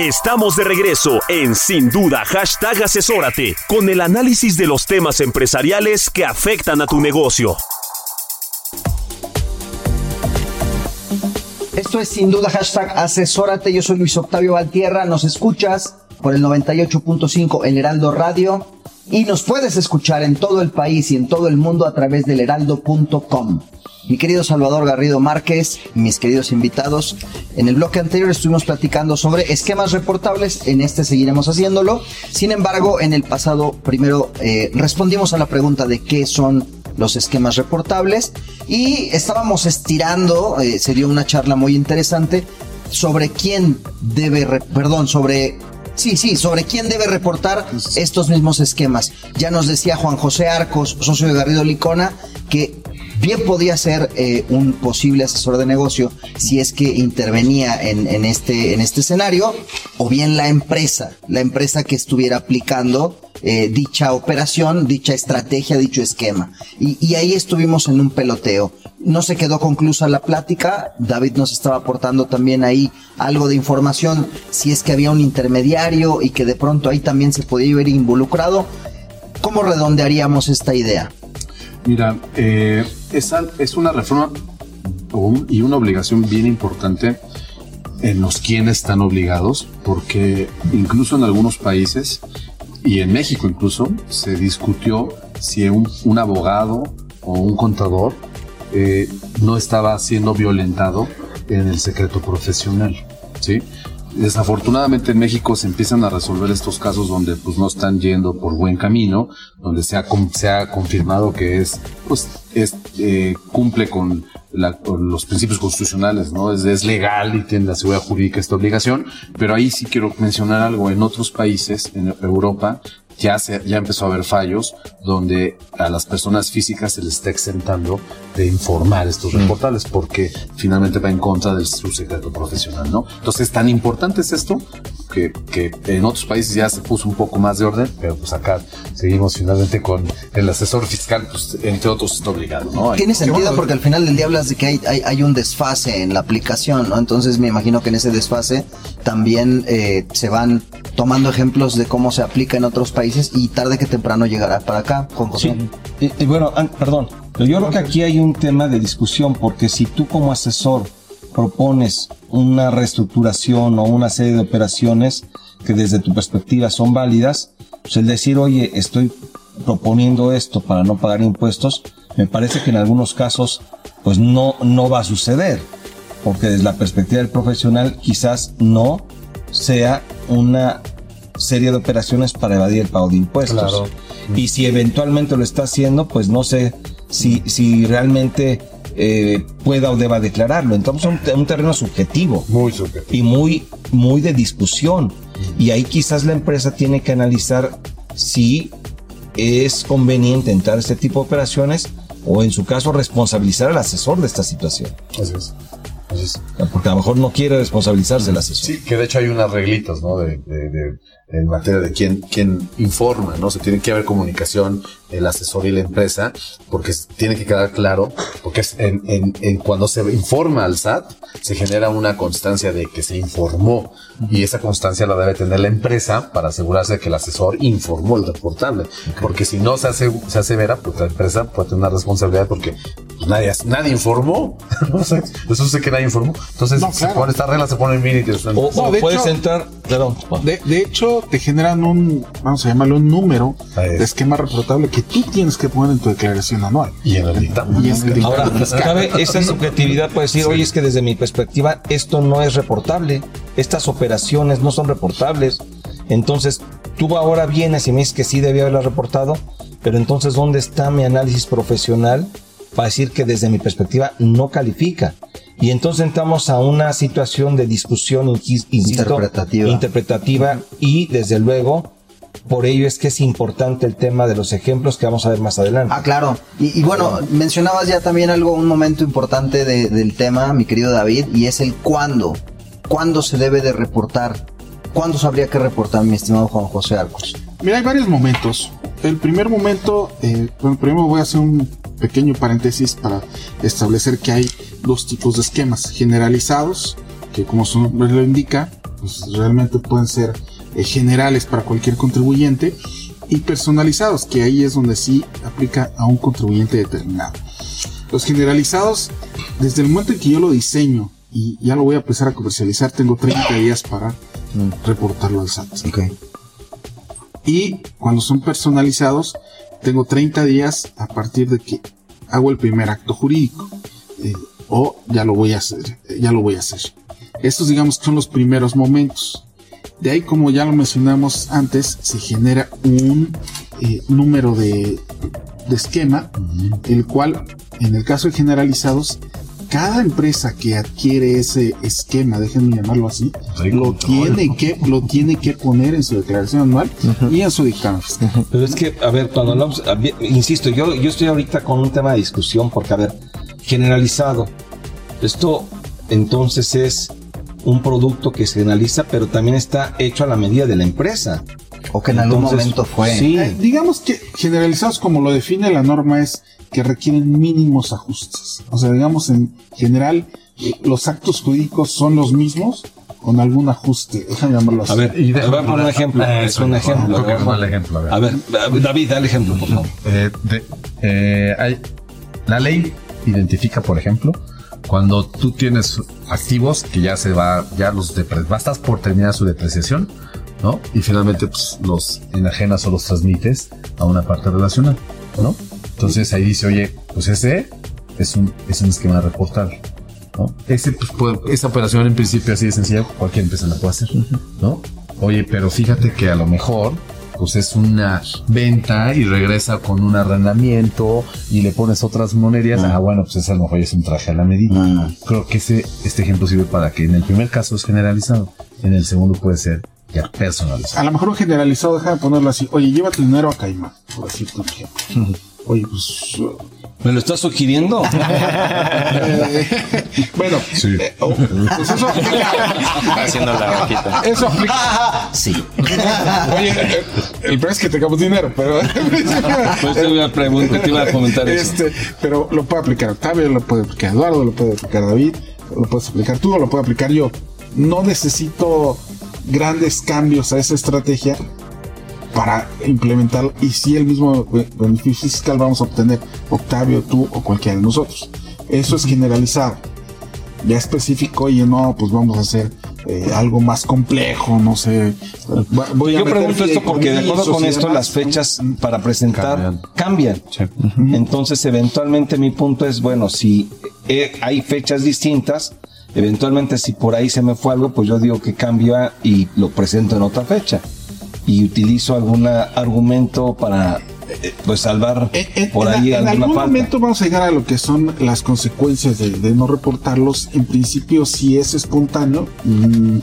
Estamos de regreso en Sin Duda, hashtag asesórate, con el análisis de los temas empresariales que afectan a tu negocio. Esto es sin duda hashtag asesórate. Yo soy Luis Octavio Valtierra. Nos escuchas por el 98.5 El Heraldo Radio y nos puedes escuchar en todo el país y en todo el mundo a través del heraldo.com. Mi querido Salvador Garrido Márquez, mis queridos invitados, en el bloque anterior estuvimos platicando sobre esquemas reportables, en este seguiremos haciéndolo. Sin embargo, en el pasado primero eh, respondimos a la pregunta de qué son los esquemas reportables y estábamos estirando, eh, se dio una charla muy interesante sobre quién debe, perdón, sobre Sí, sí, sobre quién debe reportar estos mismos esquemas. Ya nos decía Juan José Arcos, socio de Garrido Licona, que bien podía ser eh, un posible asesor de negocio si es que intervenía en, en este, en este escenario, o bien la empresa, la empresa que estuviera aplicando eh, dicha operación, dicha estrategia, dicho esquema. Y, y ahí estuvimos en un peloteo. No se quedó conclusa la plática. David nos estaba aportando también ahí algo de información si es que había un intermediario y que de pronto ahí también se podía ver involucrado. ¿Cómo redondearíamos esta idea? Mira, eh, esa es una reforma y una obligación bien importante en los quienes están obligados, porque incluso en algunos países y en México incluso se discutió si un, un abogado o un contador eh, no estaba siendo violentado en el secreto profesional, ¿sí? Desafortunadamente en México se empiezan a resolver estos casos donde pues no están yendo por buen camino, donde se ha, se ha confirmado que es, pues, es, eh, cumple con, la- los principios constitucionales, ¿no? Es, es legal y tiene la seguridad jurídica esta obligación, pero ahí sí quiero mencionar algo. En otros países, en Europa, ya, se, ya empezó a haber fallos donde a las personas físicas se les está exentando de informar estos reportables porque finalmente va en contra de su secreto profesional, ¿no? Entonces, tan importante es esto que, que en otros países ya se puso un poco más de orden, pero pues acá seguimos finalmente con el asesor fiscal, pues entre otros está obligado, ¿no? Tiene sentido porque al final del día hablas de que hay, hay, hay un desfase en la aplicación, ¿no? Entonces me imagino que en ese desfase también eh, se van tomando ejemplos de cómo se aplica en otros países y tarde que temprano llegará para acá. Con Sí. Y, y bueno, an- perdón, pero yo creo que aquí hay un tema de discusión porque si tú como asesor propones una reestructuración o una serie de operaciones que desde tu perspectiva son válidas, pues el decir, oye, estoy proponiendo esto para no pagar impuestos, me parece que en algunos casos pues no, no va a suceder, porque desde la perspectiva del profesional quizás no sea una serie de operaciones para evadir el pago de impuestos. Claro. Y si eventualmente lo está haciendo, pues no sé si, si realmente eh, pueda o deba declararlo. Entonces es un, un terreno subjetivo. Muy subjetivo. Y muy, muy de discusión. Y ahí quizás la empresa tiene que analizar si es conveniente entrar a este tipo de operaciones o en su caso responsabilizar al asesor de esta situación. Así es. Así es. Porque a lo mejor no quiere responsabilizarse el asesor. Sí, que de hecho hay unas reglitas, ¿no? De, de- de- en materia de quién, quién informa, ¿no? Se tiene que haber comunicación, el asesor y la empresa, porque tiene que quedar claro, porque es en, en, en cuando se informa al SAT, se genera una constancia de que se informó, y esa constancia la debe tener la empresa para asegurarse de que el asesor informó el reportable. Porque si no se hace, se asevera, pues la empresa puede tener una responsabilidad porque pues, nadie, nadie informó. O Eso sé que nadie informó. Entonces, No, se claro. pone esta regla, se pone en mínimo. O, No, o de puedes hecho- entrar, perdón, De, de hecho, te generan un, vamos a llamarlo un número de esquema reportable que tú tienes que poner en tu declaración anual. Y en el dictamen. Y en el Ahora, dictamen. ¿sabe? Esa subjetividad puede decir, oye, es que desde mi perspectiva esto no es reportable, estas operaciones no son reportables. Entonces, tú ahora vienes y me dices que sí debía haberla reportado, pero entonces, ¿dónde está mi análisis profesional para decir que desde mi perspectiva no califica? Y entonces entramos a una situación de discusión insisto, Interpretativa. interpretativa y desde luego, por ello es que es importante el tema de los ejemplos que vamos a ver más adelante. Ah, claro. Y, y bueno, mencionabas ya también algo, un momento importante de- del tema, mi querido David, y es el cuándo. ¿Cuándo se debe de reportar? ¿Cuándo se habría que reportar, mi estimado Juan José Arcos? Mira, hay varios momentos. El primer momento, eh, bueno, primero voy a hacer un pequeño paréntesis para establecer que hay dos tipos de esquemas. Generalizados, que como su nombre lo indica, pues realmente pueden ser eh, generales para cualquier contribuyente. Y personalizados, que ahí es donde sí aplica a un contribuyente determinado. Los generalizados, desde el momento en que yo lo diseño y ya lo voy a empezar a comercializar, tengo 30 días para reportarlo al SAT. Y cuando son personalizados, tengo 30 días a partir de que hago el primer acto jurídico. Eh, o ya lo voy a hacer, eh, ya lo voy a hacer. Estos digamos que son los primeros momentos. De ahí, como ya lo mencionamos antes, se genera un eh, número de, de esquema, el cual, en el caso de generalizados, cada empresa que adquiere ese esquema, déjenme llamarlo así, lo tiene que, lo tiene que poner en su declaración anual y en su dictamen. Pero es que, a ver, cuando hablamos, insisto, yo, yo estoy ahorita con un tema de discusión porque, a ver, generalizado, esto entonces es un producto que se generaliza, pero también está hecho a la medida de la empresa. O que en algún momento fue. Sí, Eh, digamos que generalizados como lo define la norma es que requieren mínimos ajustes. O sea, digamos en general eh, los actos jurídicos son los mismos con algún ajuste. Déjame llamarlo así. a ver, Y a poner un ejemplo. Eh, es un ejemplo. a ver, el ejemplo, a ver. A ver, David, dale ejemplo, por favor. Eh, de- eh, hay, la ley identifica, por ejemplo, cuando tú tienes activos que ya se va, ya los depre- bastas por terminar su depreciación, ¿no? Y finalmente, pues, los enajenas o los transmites a una parte relacional, ¿no? Entonces ahí dice, oye, pues ese es un, es un esquema reportable, ¿no? Ese, pues, puede- esa operación en principio así de sencilla, cualquier empresa la puede hacer, ¿no? Oye, pero fíjate que a lo mejor pues es una venta y regresa con un arrendamiento y le pones otras monerías, ah, bueno, pues ese a lo mejor es un traje a la medida. Creo que ese, este ejemplo sirve para que en el primer caso es generalizado, en el segundo puede ser ya personalizado. A lo mejor un generalizado, déjame ponerlo así. Oye, llévate el dinero a Caimán, por decirte un ejemplo. Oye, pues. uh, ¿Me lo estás sugiriendo? eh, bueno, eh, oh, pues eso aplica. Haciendo la vaquita. Eso aplica. Sí. Oye, eh, el problema es que tengamos dinero, pero. Pues te iba a preguntar, te iba a comentar eso. Este, pero lo puede aplicar Octavio, lo puede aplicar Eduardo, lo puede aplicar David, lo puedes aplicar tú, o lo puedo aplicar yo. No necesito grandes cambios a esa estrategia para implementar y si el mismo be- beneficio fiscal vamos a obtener Octavio, tú o cualquiera de nosotros. Eso es generalizado. Ya específico y no, pues vamos a hacer eh, algo más complejo, no sé. Voy a Yo pregunto esto porque de acuerdo con esto demás. las fechas para presentar Cambian. cambian. Entonces eventualmente mi punto es, bueno, si eh, hay fechas distintas, eventualmente si por ahí se me fue algo, pues yo digo que cambia y lo presento en otra fecha. y utilizo algún argumento para eh, pues salvar por ahí en, alguna algún falta. momento vamos a llegar a lo que son las consecuencias de, de no reportarlos. En principio, si es espontáneo, mm,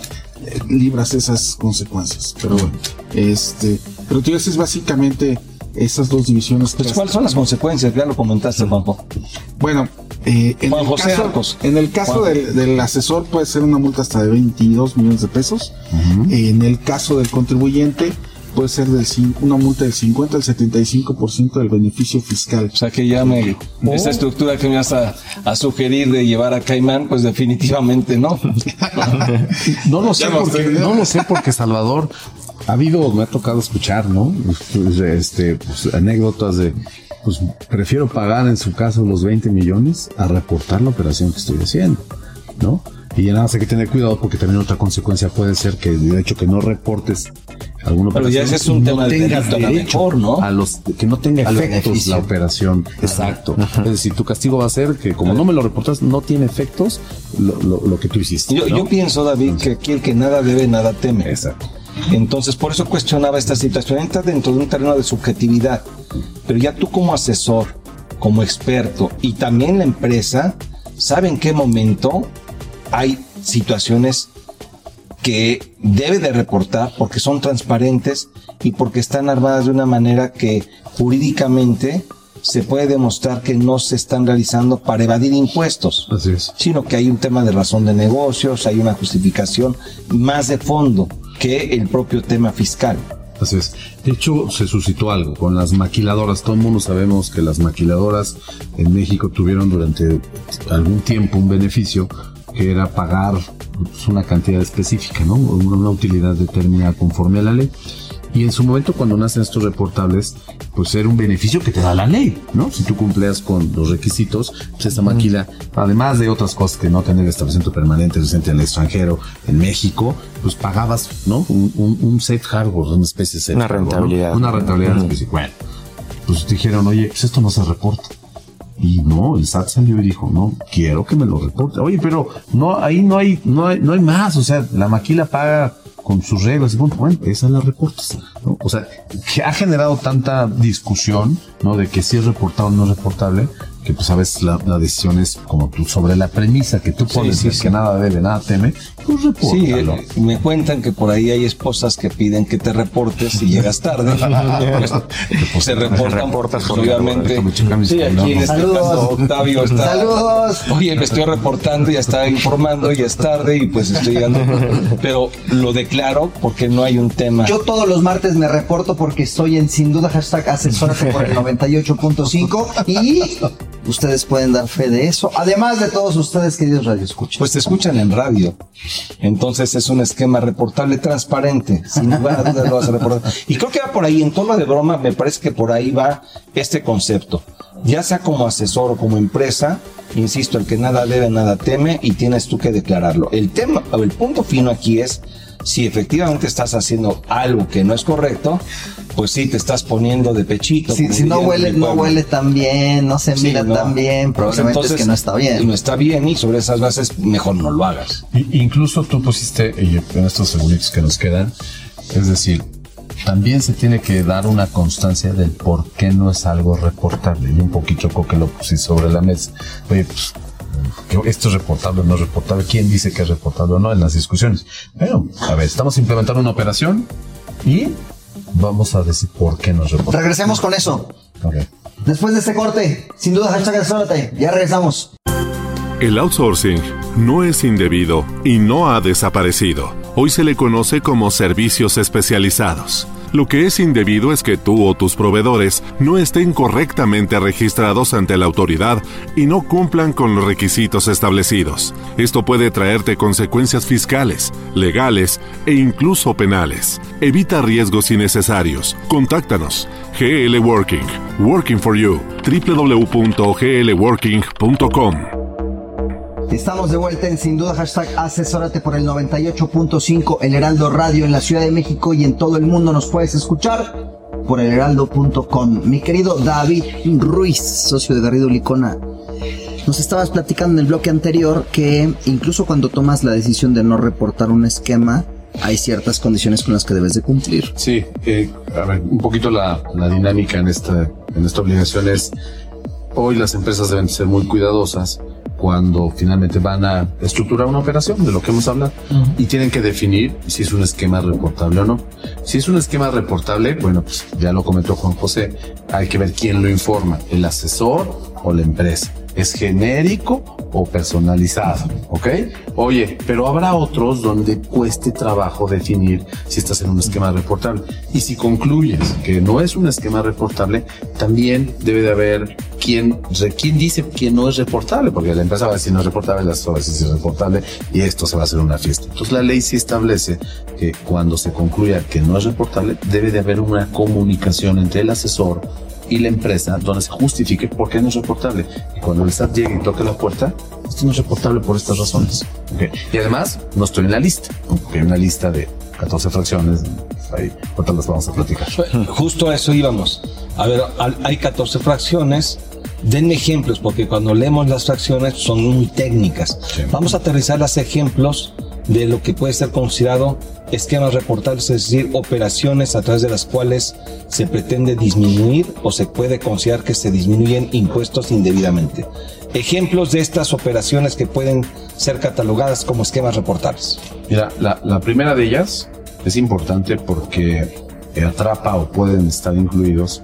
eh, libras esas consecuencias. Pero bueno, este, pero tú dices básicamente esas dos divisiones. Pues, ¿Cuáles son las consecuencias? Ya lo comentaste, Juanjo. Bueno, eh, en, Juan el José caso, Arcos. en el caso del, del asesor puede ser una multa hasta de 22 millones de pesos. En el caso del contribuyente puede ser del, una multa del 50 al 75% del beneficio fiscal. O sea que ya me. Esa estructura que me vas a, a sugerir de llevar a Caimán, pues definitivamente no. No lo porque, sé. no lo sé porque Salvador ha habido, me ha tocado escuchar, ¿no? Este, pues, anécdotas de, pues prefiero pagar en su caso los 20 millones a reportar la operación que estoy haciendo, ¿no? Y nada más hay que tener cuidado porque también otra consecuencia puede ser que el hecho que no reportes alguna Pero ya ese es un no tema de tengas lo derecho mejor, ¿no? a los que no tenga efectos beneficio. la operación. Exacto. Es decir, tu castigo va a ser que como no me lo reportas, no tiene efectos lo, lo- lo que tú hiciste. Yo, ¿no? yo pienso, David, que aquí el que nada debe, nada teme. Exacto. Entonces, por eso cuestionaba esta situación. Entra dentro de un terreno de subjetividad. Pero ya tú como asesor, como experto y también la empresa, sabe en qué momento hay situaciones que debe de reportar porque son transparentes y porque están armadas de una manera que jurídicamente se puede demostrar que no se están realizando para evadir impuestos, Así es. sino que hay un tema de razón de negocios, hay una justificación más de fondo que el propio tema fiscal. Así es. De hecho, se suscitó algo con las maquiladoras. Todo el mundo sabemos que las maquiladoras en México tuvieron durante algún tiempo un beneficio que era pagar pues, una cantidad específica, ¿no? Una, una utilidad determinada conforme a la ley. Y en su momento, cuando nacen estos reportables, pues era un beneficio que te da la ley, ¿no? Si tú cumplías con los requisitos, pues esta maquila, además de otras cosas que no tener establecimiento permanente residente en el extranjero, en México, pues pagabas, ¿no? Un, un, un safe harbor, una especie de safe Una harbor, ¿no? rentabilidad. Una rentabilidad Ujú. específica. Bueno, pues dijeron, oye, pues esto no se reporta. Y no, el SAT salió y dijo, no, quiero que me lo reporte. Oye, pero no, ahí no hay, no hay, no hay más. O sea, la maquila paga con sus reglas y punto. Bueno, esa la reportas. ¿no? O sea, que ha generado tanta discusión, ¿no? De que si es reportado o no es reportable, que pues a veces la, la decisión es como tú sobre la premisa que tú pones sí, sí. que nada debe, nada teme, pues Sí, repórtalo. eh, me cuentan que por ahí hay esposas que piden que te reportes si llegas tarde. Pues, se reportan, reportas pues, obviamente. Sí, aquí en este caso Octavio está. Saludos. Oye, me estoy reportando, ya está informando, ya es tarde y pues estoy llegando. Pero lo declaro porque no hay un tema. Yo todos los martes me reporto porque estoy en sin duda hashtag asesórate por el 98.5 y ustedes pueden dar fe de eso. Además de todos ustedes, queridos radioescuchas. Pues te escuchan en radio. Entonces es un esquema reportable transparente. Sin lugar a. Y creo que va por ahí, en tono de broma, me parece que por ahí va este concepto. Ya sea como asesor o como empresa, insisto, el que nada debe, nada teme y tienes tú que declararlo. El tema, el punto fino aquí es si efectivamente estás haciendo algo que no es correcto, pues sí te estás poniendo de pechito. si, no huele, no huele tan bien, no se Sí, mira no. tan bien, probablemente entonces, es que no está bien. No está bien y sobre esas bases mejor no lo hagas. Incluso tú pusiste y en estos segunditos que nos quedan, es decir, también se tiene que dar una constancia del por qué no es algo reportable. Y un poquito que lo pusiste sobre la mesa. Oye, pues, esto es reportable o no es reportable. ¿Quién dice que es reportable o no en las discusiones? Pero, a ver, estamos implementando una operación y vamos a decir por qué no es reportable. Regresemos con eso. Ok. Después de este corte, sin duda hashtag asesórate. Ya regresamos. El outsourcing no es indebido y no ha desaparecido. Hoy se le conoce como servicios especializados. Lo que es indebido es que tú o tus proveedores no estén correctamente registrados ante la autoridad y no cumplan con los requisitos establecidos. Esto puede traerte consecuencias fiscales, legales e incluso penales. Evita riesgos innecesarios. Contáctanos. GL Working. Working for You. www.glworking.com. Estamos de vuelta en sin duda hashtag asesórate por el 98.5 El Heraldo Radio en la Ciudad de México y en todo el mundo nos puedes escuchar por elheraldo.com. Mi querido David Ruiz, socio de Garrido Licona, nos estabas platicando en el bloque anterior que incluso cuando tomas la decisión de no reportar un esquema, hay ciertas condiciones con las que debes de cumplir. Sí, eh, a ver, un poquito la, la dinámica en esta, en esta obligación es, hoy las empresas deben ser muy cuidadosas cuando finalmente van a estructurar una operación, de lo que hemos hablado, y tienen que definir si es un esquema reportable o no. Si es un esquema reportable, bueno, pues ya lo comentó Juan José, hay que ver quién lo informa, el asesor o la empresa. ¿Es genérico o personalizado? ¿Ok? Oye, pero habrá otros donde cueste trabajo definir si estás en un esquema reportable. Y si concluyes que no es un esquema reportable, también debe de haber quien, quién dice que no es reportable, porque la empresa va a decir no es reportable, la va a decir es reportable y esto se va a hacer una fiesta. Entonces la ley sí establece que cuando se concluya que no es reportable, debe de haber una comunicación entre el asesor y la empresa donde se justifique por qué no es reportable. Y cuando el SAT llegue y toque la puerta, esto no es reportable por estas razones. Okay. Y además, no estoy en la lista, porque hay una lista de 14 fracciones. Ahí, ahorita las vamos a platicar. Justo a eso íbamos. A ver, hay 14 fracciones. Denme ejemplos, porque cuando leemos las fracciones son muy técnicas. Sí. Vamos a aterrizar los ejemplos de lo que puede ser considerado esquemas reportables, es decir, operaciones a través de las cuales se pretende disminuir o se puede considerar que se disminuyen impuestos indebidamente. Ejemplos de estas operaciones que pueden ser catalogadas como esquemas reportables. Mira, la, la primera de ellas es importante porque atrapa o pueden estar incluidos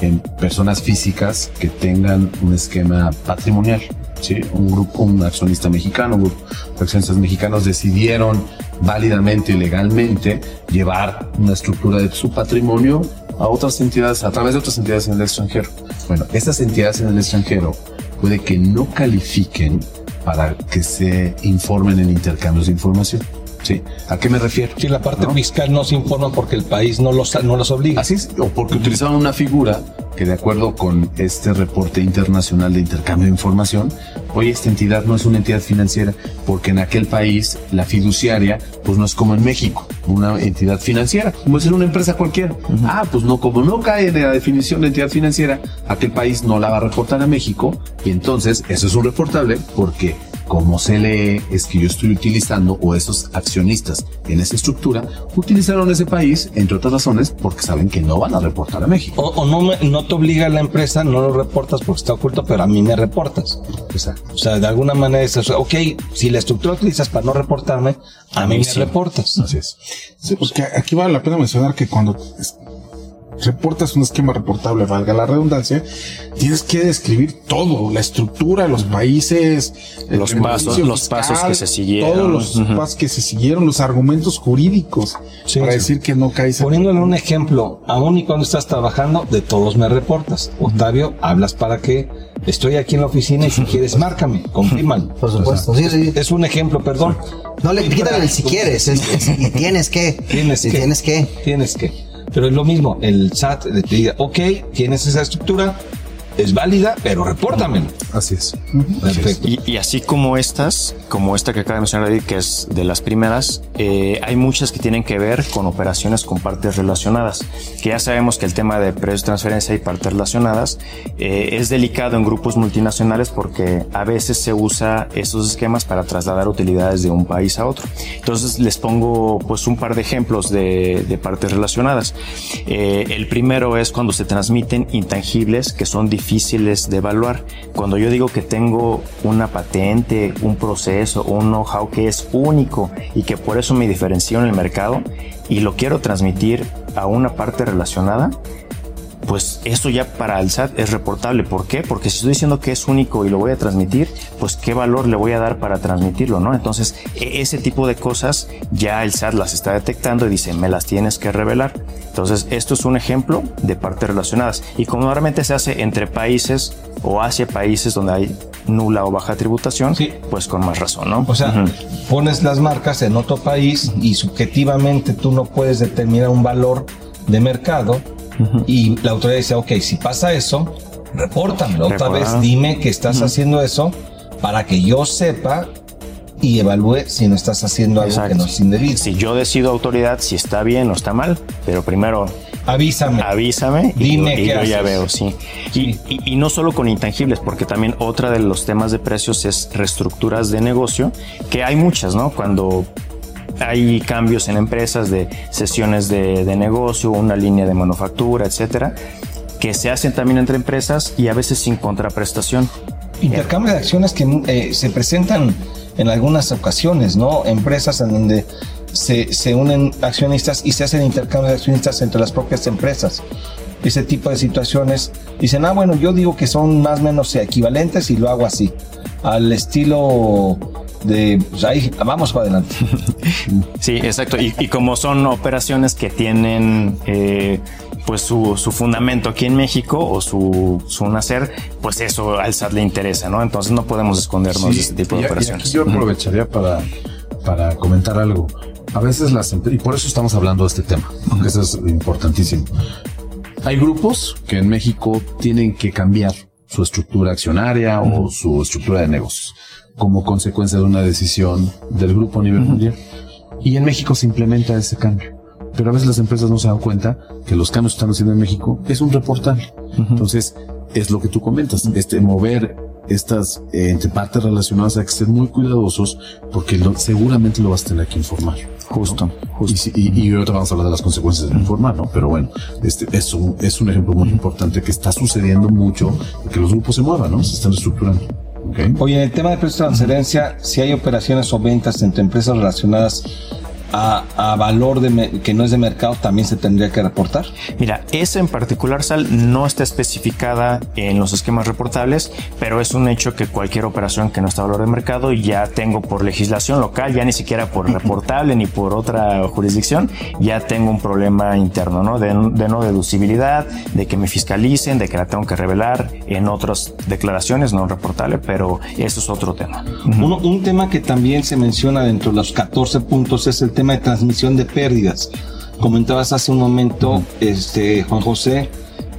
en personas físicas que tengan un esquema patrimonial. ¿sí? Un grupo, un accionista mexicano, un grupo de accionistas mexicanos decidieron válidamente y legalmente llevar una estructura de su patrimonio a otras entidades, a través de otras entidades en el extranjero. Bueno, estas entidades en el extranjero puede que no califiquen para que se informen en intercambios de información. ¿Sí? ¿A qué me refiero? Si la parte ¿no? fiscal no se informa porque el país no los, no los obliga. Así es, o porque utilizaban una figura que de acuerdo con este reporte internacional de intercambio de información, hoy esta entidad no es una entidad financiera porque en aquel país la fiduciaria pues no es como en México, una entidad financiera, puede ser una empresa cualquiera. Uh -huh. Ah, pues no, como no cae en la definición de entidad financiera, aquel país no la va a reportar a México y entonces eso es un reportable porque como se lee es que yo estoy utilizando o esos accionistas en esa estructura utilizaron ese país, entre otras razones, porque saben que no van a reportar a México. O, o no, me, no te obliga la empresa, no lo reportas porque está oculto, pero a mí me reportas. Exacto. O sea, de alguna manera es eso. Ok, si la estructura utilizas para no reportarme, a, a mí, mí sí. me reportas. Así es. Sí, pues que aquí vale la pena mencionar que cuando reportas un esquema reportable, valga la redundancia, tienes que describir todo, la estructura, los países, los pasos, fiscal, los pasos que se siguieron, todos los uh -huh. pasos que se siguieron, los argumentos jurídicos sí, para sí. decir que no caes. Poniéndole un ejemplo, aún y cuando estás trabajando, de todos me reportas. Octavio, hablas para que estoy aquí en la oficina y si quieres márcame, confírmalo. Por supuesto, sí, sí. Es un ejemplo, perdón. No le quítale el si quieres, es, es, y tienes que. Tienes que. Tienes que. Tienes que. Pero es lo mismo, el SAT te diga, ok, tienes esa estructura, es válida, pero repórtamelo. Así es. Perfecto. Y, y, así como estas, como esta que acaba de mencionar David, que es de las primeras, eh, hay muchas que tienen que ver con operaciones con partes relacionadas. Que ya sabemos que el tema de precios de transferencia y partes relacionadas eh, es delicado en grupos multinacionales porque a veces se usa esos esquemas para trasladar utilidades de un país a otro. Entonces les pongo pues un par de ejemplos de, de partes relacionadas. Eh, el primero es cuando se transmiten intangibles que son difíciles de evaluar. Cuando yo digo que tengo una patente, un proceso, un know-how que es único y que por eso me diferencio en el mercado y lo quiero transmitir a una parte relacionada, pues eso ya para el SAT es reportable. ¿Por qué? Porque si estoy diciendo que es único y lo voy a transmitir, pues qué valor le voy a dar para transmitirlo, ¿no? Entonces, ese tipo de cosas ya el SAT las está detectando y dice, me las tienes que revelar. Entonces, esto es un ejemplo de partes relacionadas. Y como normalmente se hace entre países o hacia países donde hay nula o baja tributación, sí. pues con más razón, ¿no? O sea, uh -huh. pones las marcas en otro país y subjetivamente tú no puedes determinar un valor de mercado uh -huh. y la autoridad dice, ok, si pasa eso, repórtamelo. Otra vez dime que estás uh -huh. haciendo eso para que yo sepa y evalúe si no estás haciendo algo Exacto. que no es indebido. Si yo decido autoridad si está bien o está mal, pero primero avísame. Avísame Dime y, y qué yo haces. ya veo, sí. Y, y, y, no solo con intangibles, porque también otra de los temas de precios es reestructuras de negocio, que hay muchas, ¿no? Cuando hay cambios en empresas de sesiones de, de negocio, una línea de manufactura, etcétera, que se hacen también entre empresas y a veces sin contraprestación. Intercambio de acciones que eh, se presentan en algunas ocasiones, ¿no? Empresas en donde se, se unen accionistas y se hacen intercambio de accionistas entre las propias empresas. Ese tipo de situaciones dicen, ah, bueno, yo digo que son más o menos equivalentes y lo hago así, al estilo de, pues ahí, vamos para adelante. Sí, exacto. Y, y como son operaciones que tienen eh, pues su, su, fundamento aquí en México o su, su, nacer, pues eso al SAT le interesa, ¿no? Entonces no podemos escondernos Sí, de este tipo de y- y operaciones. aquí yo aprovecharía para, para comentar algo. A veces las y por eso estamos hablando de este tema, porque eso es importantísimo. Hay grupos que en México tienen que cambiar su estructura accionaria o su estructura de negocios como consecuencia de una decisión del grupo a nivel mundial. Y en México se implementa ese cambio. Pero a veces las empresas no se dan cuenta que los cambios que están haciendo en México es un reportable. Entonces, es lo que tú comentas, este mover estas eh, entre partes relacionadas hay que ser muy cuidadosos porque lo- seguramente lo vas a tener que informar. Justo, Y, si- y, y ahorita vamos a hablar de las consecuencias de no informar, ¿no? Pero bueno, este es un, es un ejemplo muy importante que está sucediendo mucho y que los grupos se muevan, ¿no? Se están estructurando. Oye, en el tema de precio de transferencia, si hay operaciones o ventas entre empresas relacionadas a, a valor de que no es de mercado, también se tendría que reportar. Mira, esa en particular, Sal, no está especificada en los esquemas reportables, pero es un hecho que cualquier operación que no está a valor de mercado ya tengo por legislación local, ya ni siquiera por reportable ni por otra jurisdicción, ya tengo un problema interno, ¿no? De, de no deducibilidad, de que me fiscalicen, de que la tengo que revelar en otras declaraciones no reportable, pero eso es otro tema. Uno- un tema que también se menciona dentro de los 14 puntos es el tema de transmisión de pérdidas. Comentabas hace un momento, este, Juan José,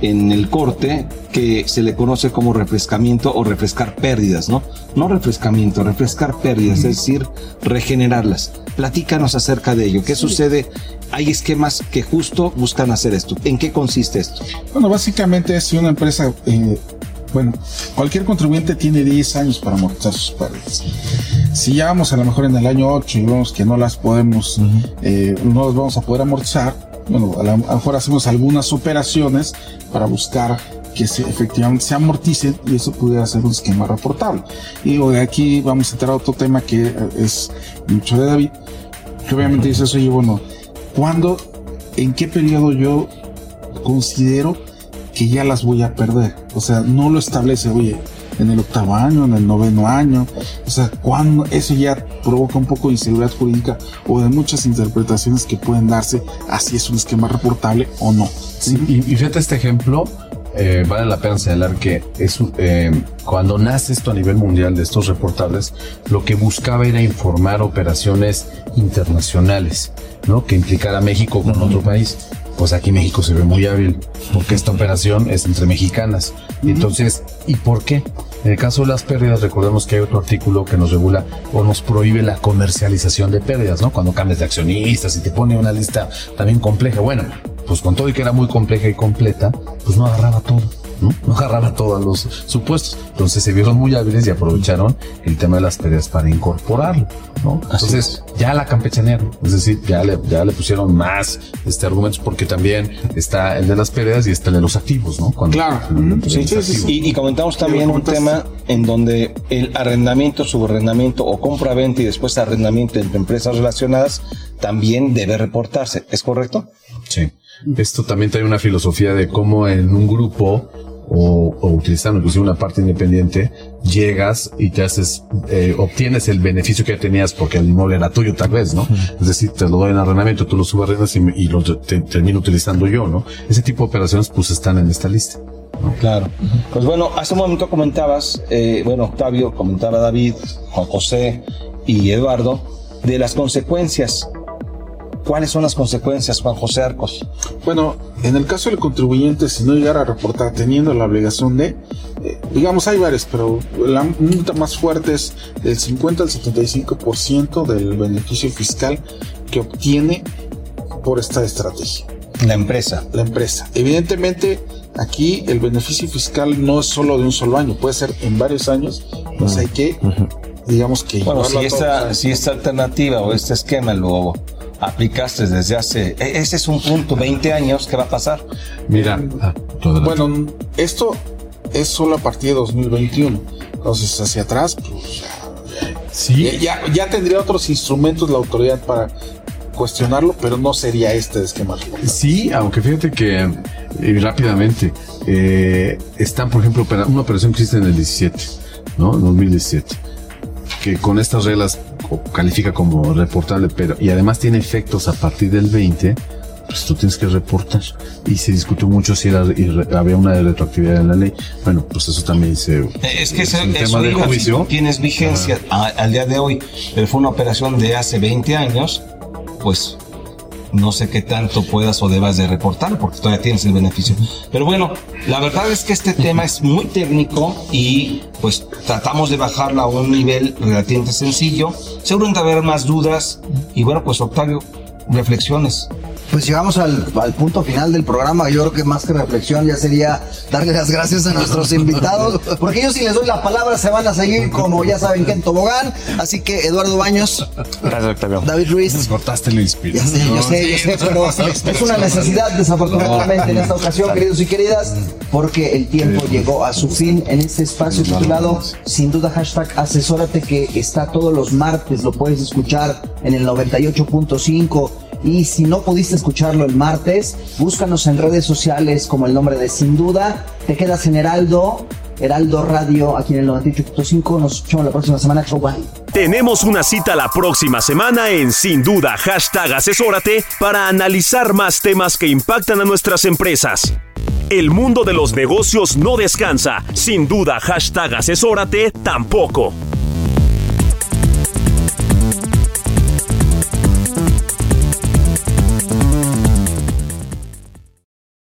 en el corte, que se le conoce como refrescamiento o refrescar pérdidas, ¿no? No refrescamiento, refrescar pérdidas, es decir, regenerarlas. Platícanos acerca de ello. ¿Qué sucede? Hay esquemas que justo buscan hacer esto. ¿En qué consiste esto? Bueno, básicamente si una empresa, eh, bueno, cualquier contribuyente tiene 10 años para amortizar sus pérdidas. Si ya vamos a lo mejor en el año 8 y vemos que no las podemos, eh, no las vamos a poder amortizar, bueno, a lo mejor hacemos algunas operaciones para buscar que se, efectivamente se amorticen y eso pudiera ser un esquema reportable. Y digo, de aquí vamos a entrar a otro tema que eh, es mucho de David, que obviamente dice eso, oye, bueno, ¿cuándo, en qué periodo yo considero que ya las voy a perder. O sea, no lo establece, oye, en el octavo año, en el noveno año. O sea, cuando eso ya provoca un poco de inseguridad jurídica o de muchas interpretaciones que pueden darse a si es un esquema reportable o no. Sí, y, y fíjate este ejemplo, eh, vale la pena señalar que es eh, cuando nace esto a nivel mundial de estos reportables, lo que buscaba era informar operaciones internacionales, ¿no? Que implicara a México con otro país. Pues aquí México se ve muy hábil porque esta operación es entre mexicanas. Y entonces, ¿y por qué? En el caso de las pérdidas, recordemos que hay otro artículo que nos regula o nos prohíbe la comercialización de pérdidas, ¿no? Cuando cambias de accionistas y te pone una lista también compleja. Bueno, pues con todo y que era muy compleja y completa, pues no agarraba todo, ¿no? No agarraba todos los supuestos. Entonces se vieron muy hábiles y aprovecharon el tema de las pérdidas para incorporarlo, ¿no? Entonces ya la campechanearon, es decir, ya le, ya le pusieron más este argumentos porque también está el de las pérdidas y está el de los activos, ¿no? Cuando- Claro. Sí, sí, sí, activos. Y, y comentamos también un tema en donde el arrendamiento, subarrendamiento o compra-venta y después arrendamiento entre empresas relacionadas también debe reportarse. ¿Es correcto? Sí. Esto también trae una filosofía de cómo en un grupo o, o utilizando inclusive una parte independiente, llegas y te haces, eh, obtienes el beneficio que ya tenías porque el inmueble era tuyo tal vez, ¿no? Es decir, te lo doy en arrendamiento, tú lo subarrendas y, y lo te- termino utilizando yo, ¿no? Ese tipo de operaciones pues están en esta lista. Claro. Pues bueno, hace un momento comentabas, eh, bueno, Octavio, comentaba David, Juan José y Eduardo, de las consecuencias. ¿Cuáles son las consecuencias, Juan José Arcos? Bueno, en el caso del contribuyente, si no llegara a reportar teniendo la obligación de, eh, digamos, hay varias, pero la multa más fuerte es del 50 al 75% del beneficio fiscal que obtiene por esta estrategia. La empresa. La empresa. Evidentemente, aquí el beneficio fiscal no es solo de un solo año, puede ser en varios años, pues hay que digamos que... Bueno, si llevarlo a esta, si esta alternativa o este esquema lo aplicaste desde hace, e- ese es un punto, 20 años, ¿qué va a pasar? Mira, ah. Bueno, esto es solo a partir de 2021. Entonces, hacia atrás, pues sí. ya, ya tendría otros instrumentos la autoridad para cuestionarlo, pero no sería este esquema. Sí, aunque fíjate que eh, rápidamente eh, están, por ejemplo, una operación que existe en el 17, ¿no? En 2017, que con estas reglas califica como reportable, pero y además tiene efectos a partir del 20, pues tú tienes que reportar. Y se discutió mucho si era, había una retroactividad en la ley. Bueno, pues eso también se. Es que es ese- un tema de juicio. tienes vigencia a- al día de hoy, pero fue una operación de hace 20 años, pues no sé qué tanto puedas o debas de reportar, porque todavía tienes el beneficio. Pero bueno, la verdad es que este tema es muy técnico y pues tratamos de bajarlo a un nivel relativamente sencillo. Seguramente haber más dudas y bueno, pues Octavio, reflexiones. Pues llegamos al, al punto final del programa. Yo creo que más que reflexión ya sería darle las gracias a nuestros invitados, porque ellos si les doy la palabra se van a seguir como ya saben que en tobogán. Así que Eduardo Baños, Gracias, Octavio. David Ruiz. Cortaste la Ya inspiración. sé, yo sé, yo sé, pero es una necesidad desafortunadamente en esta ocasión, queridos y queridas, porque el tiempo llegó a su fin en este espacio titulado Sin duda hashtag asesórate que está todos los martes, lo puedes escuchar en el 98.5 y si no pudiste escucharlo el martes, búscanos en redes sociales como el nombre de Sin Duda, te quedas en Heraldo, Heraldo Radio aquí en el 98.5, nos escuchamos la próxima semana, chau. Tenemos una cita la próxima semana en Sin Duda Hashtag Asesórate para analizar más temas que impactan a nuestras empresas. El mundo de los negocios no descansa. Sin duda Hashtag Asesórate tampoco.